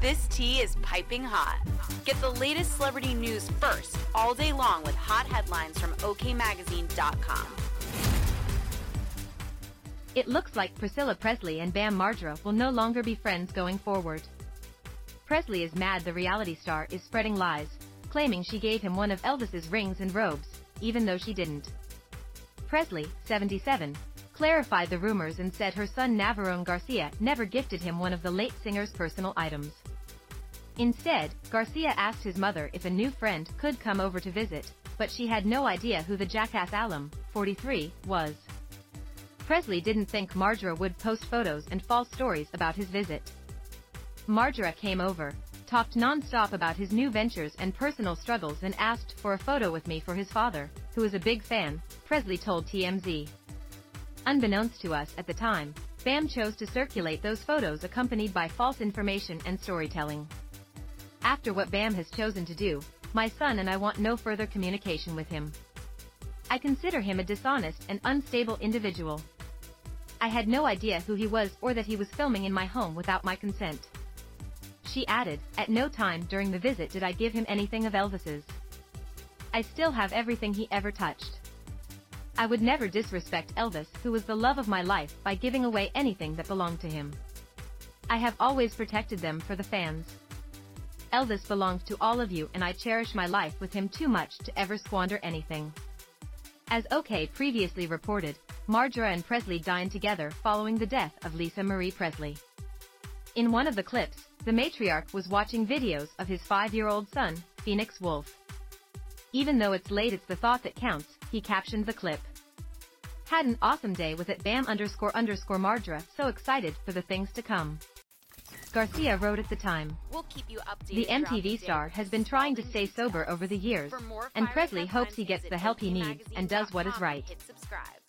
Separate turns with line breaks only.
This tea is piping hot. Get the latest celebrity news first all day long with hot headlines from OKMagazine.com.
It looks like Priscilla Presley and Bam Margera will no longer be friends going forward. Presley is mad the reality star is spreading lies, claiming she gave him one of Elvis's rings and robes, even though she didn't. Presley, 77, clarified the rumors and said her son Navarone Garcia never gifted him one of the late singer's personal items. Instead, Garcia asked his mother if a new friend could come over to visit, but she had no idea who the jackass alum, 43, was. Presley didn't think Margera would post photos and false stories about his visit. Margera came over, talked non-stop about his new ventures and personal struggles and asked for a photo with me for his father, who is a big fan, Presley told TMZ. Unbeknownst to us at the time, Bam chose to circulate those photos accompanied by false information and storytelling. After what Bam has chosen to do, my son and I want no further communication with him. I consider him a dishonest and unstable individual. I had no idea who he was or that he was filming in my home without my consent. She added, at no time during the visit did I give him anything of Elvis's. I still have everything he ever touched. I would never disrespect Elvis who was the love of my life by giving away anything that belonged to him. I have always protected them for the fans. Elvis belongs to all of you and I cherish my life with him too much to ever squander anything. As OK previously reported, Margera and Presley dined together following the death of Lisa Marie Presley. In one of the clips, the matriarch was watching videos of his five-year-old son, Phoenix Wolf. Even though it's late it's the thought that counts, he captioned the clip. Had an awesome day with it bam underscore underscore Margera so excited for the things to come. Garcia wrote at the time.
We'll keep you updated.
The MTV star has been trying to stay sober over the years, and Presley hopes he gets the help he needs and does what is right.
Hit subscribe.